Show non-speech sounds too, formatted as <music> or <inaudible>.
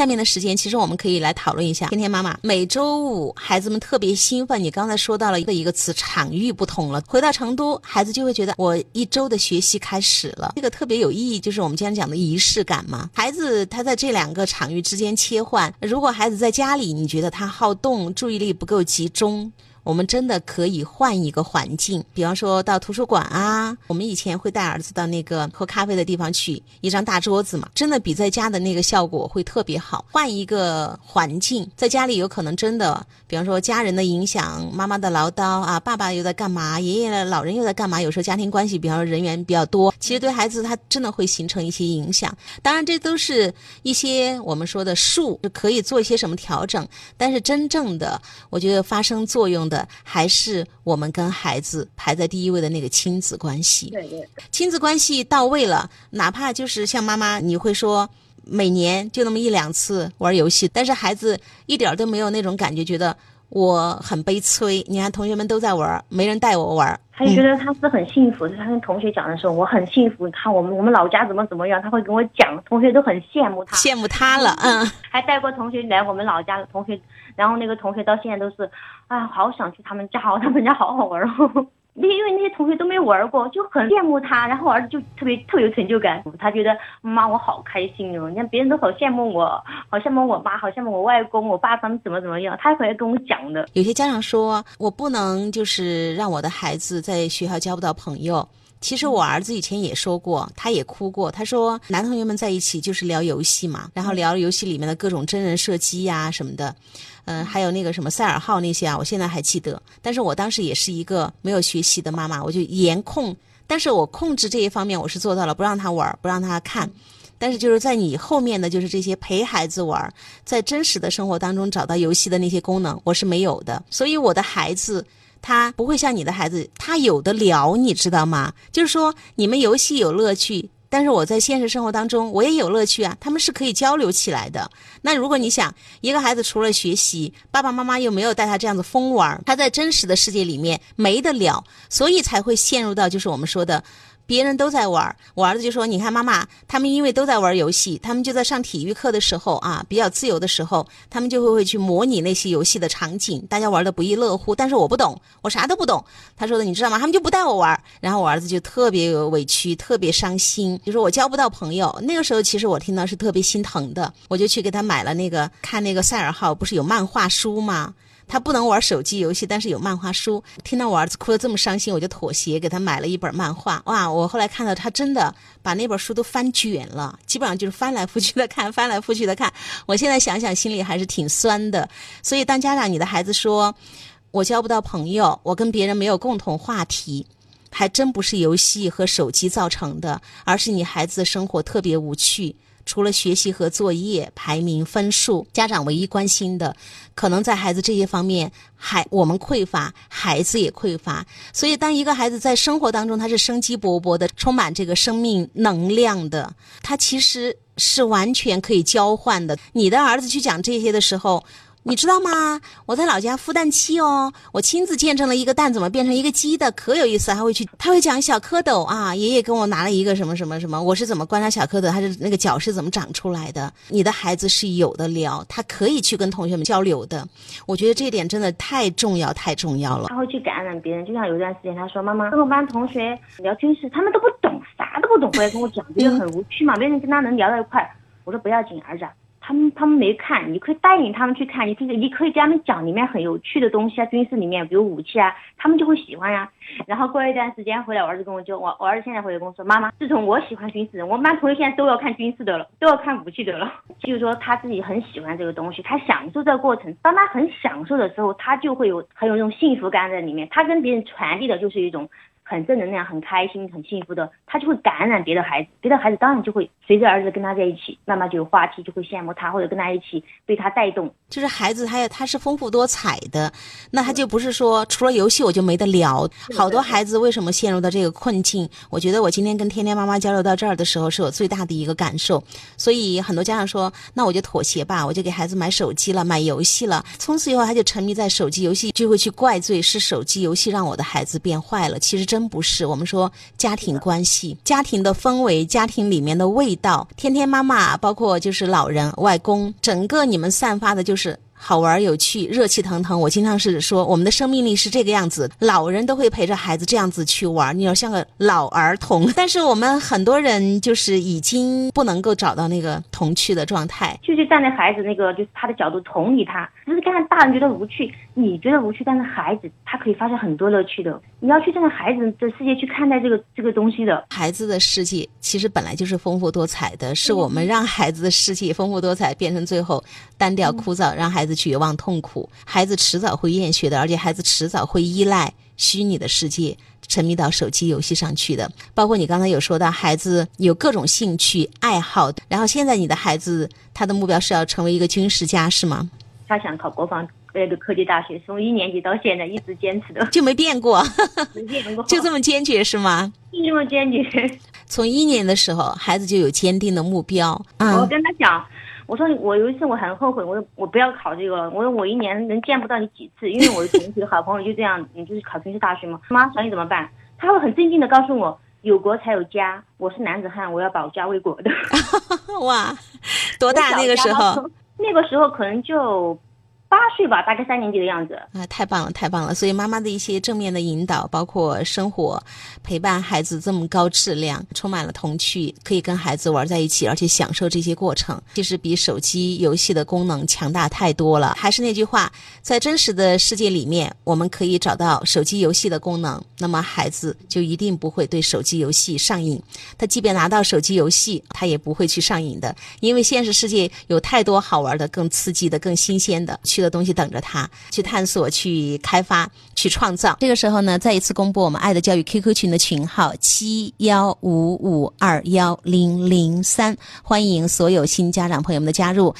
下面的时间，其实我们可以来讨论一下。天天妈妈，每周五孩子们特别兴奋。你刚才说到了一个一个词，场域不同了。回到成都，孩子就会觉得我一周的学习开始了，这个特别有意义，就是我们今天讲的仪式感嘛。孩子他在这两个场域之间切换。如果孩子在家里，你觉得他好动，注意力不够集中。我们真的可以换一个环境，比方说到图书馆啊。我们以前会带儿子到那个喝咖啡的地方去，一张大桌子嘛，真的比在家的那个效果会特别好。换一个环境，在家里有可能真的，比方说家人的影响，妈妈的唠叨啊，爸爸又在干嘛，爷爷老人又在干嘛？有时候家庭关系，比方说人员比较多，其实对孩子他真的会形成一些影响。当然，这都是一些我们说的术，可以做一些什么调整。但是真正的，我觉得发生作用。的还是我们跟孩子排在第一位的那个亲子关系。对对，亲子关系到位了，哪怕就是像妈妈，你会说每年就那么一两次玩游戏，但是孩子一点都没有那种感觉，觉得我很悲催。你看同学们都在玩，没人带我玩，他就觉得他是很幸福。他跟同学讲的时候，我很幸福。你看我们我们老家怎么怎么样，他会跟我讲，同学都很羡慕他，羡慕他了。嗯，还带过同学来我们老家的同学。然后那个同学到现在都是，啊，好想去他们家，他们家好好玩哦。因因为那些同学都没玩过，就很羡慕他。然后儿子就特别特别有成就感，他觉得妈我好开心哦。你看别人都好羡慕我，好羡慕我妈，好羡慕我外公、我爸他们怎么怎么样，他回来跟我讲的。有些家长说我不能就是让我的孩子在学校交不到朋友。其实我儿子以前也说过，他也哭过。他说男同学们在一起就是聊游戏嘛，然后聊游戏里面的各种真人射击呀什么的，嗯，还有那个什么赛尔号那些啊，我现在还记得。但是我当时也是一个没有学习的妈妈，我就严控，但是我控制这一方面我是做到了，不让他玩，不让他看。但是就是在你后面的就是这些陪孩子玩，在真实的生活当中找到游戏的那些功能，我是没有的。所以我的孩子。他不会像你的孩子，他有的聊，你知道吗？就是说，你们游戏有乐趣，但是我在现实生活当中我也有乐趣啊，他们是可以交流起来的。那如果你想一个孩子除了学习，爸爸妈妈又没有带他这样子疯玩，他在真实的世界里面没得了，所以才会陷入到就是我们说的。别人都在玩，我儿子就说：“你看妈妈，他们因为都在玩游戏，他们就在上体育课的时候啊，比较自由的时候，他们就会会去模拟那些游戏的场景，大家玩的不亦乐乎。但是我不懂，我啥都不懂。他说的你知道吗？他们就不带我玩，然后我儿子就特别委屈，特别伤心，就说我交不到朋友。那个时候其实我听到是特别心疼的，我就去给他买了那个看那个赛尔号，不是有漫画书吗？”他不能玩手机游戏，但是有漫画书。听到我儿子哭得这么伤心，我就妥协，给他买了一本漫画。哇！我后来看到他真的把那本书都翻卷了，基本上就是翻来覆去的看，翻来覆去的看。我现在想想，心里还是挺酸的。所以，当家长，你的孩子说我交不到朋友，我跟别人没有共同话题，还真不是游戏和手机造成的，而是你孩子的生活特别无趣。除了学习和作业、排名、分数，家长唯一关心的，可能在孩子这些方面，还我们匮乏，孩子也匮乏。所以，当一个孩子在生活当中，他是生机勃勃的，充满这个生命能量的，他其实是完全可以交换的。你的儿子去讲这些的时候。你知道吗？我在老家孵蛋期哦，我亲自见证了一个蛋怎么变成一个鸡的，可有意思。还会去，他会讲小蝌蚪啊，爷爷跟我拿了一个什么什么什么，我是怎么观察小蝌蚪，它是那个脚是怎么长出来的。你的孩子是有的聊，他可以去跟同学们交流的。我觉得这点真的太重要，太重要了。他会去感染别人，就像有一段时间，他说妈妈跟我班同学聊军事，他们都不懂，啥都不懂，回来跟我讲，觉得很无趣嘛。没人跟他能聊到一块，我说不要紧，儿子。他们他们没看，你可以带领他们去看，你可以你可以跟他们讲里面很有趣的东西啊，军事里面比如武器啊，他们就会喜欢呀。然后过一段时间回来，我儿子跟我就我我儿子现在回来跟我说，妈妈，自从我喜欢军事，我们班同学现在都要看军事的了，都要看武器的了。就是说他自己很喜欢这个东西，他享受这个过程。当他很享受的时候，他就会有很有那种幸福感在里面，他跟别人传递的就是一种。很正能量，很开心，很幸福的，他就会感染别的孩子，别的孩子当然就会随着儿子跟他在一起，慢慢就有话题，就会羡慕他，或者跟他一起被他带动。就是孩子，他他是丰富多彩的，那他就不是说除了游戏我就没得聊。好多孩子为什么陷入到这个困境？我觉得我今天跟天天妈妈交流到这儿的时候，是我最大的一个感受。所以很多家长说，那我就妥协吧，我就给孩子买手机了，买游戏了。从此以后他就沉迷在手机游戏，就会去怪罪是手机游戏让我的孩子变坏了。其实真。真不是。我们说家庭关系、家庭的氛围、家庭里面的味道，天天妈妈，包括就是老人、外公，整个你们散发的就是。好玩有趣，热气腾腾。我经常是说，我们的生命力是这个样子，老人都会陪着孩子这样子去玩，你要像个老儿童。但是我们很多人就是已经不能够找到那个童趣的状态，就是站在孩子那个就是他的角度同理他，只是看看大人觉得无趣，你觉得无趣，但是孩子他可以发现很多乐趣的。你要去站在孩子的世界去看待这个这个东西的。孩子的世界其实本来就是丰富多彩的，是我们让孩子的世界丰富多彩变成最后单调枯燥，让孩子。绝望痛苦，孩子迟早会厌学的，而且孩子迟早会依赖虚拟的世界，沉迷到手机游戏上去的。包括你刚才有说到，孩子有各种兴趣爱好，然后现在你的孩子他的目标是要成为一个军事家，是吗？他想考国防那个科技大学，从一年级到现在一直坚持的，就没变过，<laughs> 没变过，<laughs> 就这么坚决是吗？<laughs> 就这么坚决。从一年的时候，孩子就有坚定的目标。我跟他讲。我说我有一次我很后悔，我说我不要考这个了。我说我一年能见不到你几次，因为我的同学 <laughs> 好朋友就这样，你就是考军事大学嘛。妈，想你怎么办？他会很镇静的告诉我，有国才有家，我是男子汉，我要保家卫国的。<laughs> 哇，多大那个时候？那个时候可能就。八岁吧，大概三年级的样子啊，太棒了，太棒了！所以妈妈的一些正面的引导，包括生活陪伴孩子这么高质量，充满了童趣，可以跟孩子玩在一起，而且享受这些过程，其实比手机游戏的功能强大太多了。还是那句话，在真实的世界里面，我们可以找到手机游戏的功能，那么孩子就一定不会对手机游戏上瘾。他即便拿到手机游戏，他也不会去上瘾的，因为现实世界有太多好玩的、更刺激的、更新鲜的去。的东西等着他去探索、去开发、去创造。这个时候呢，再一次公布我们爱的教育 QQ 群的群号：七幺五五二幺零零三，欢迎所有新家长朋友们的加入。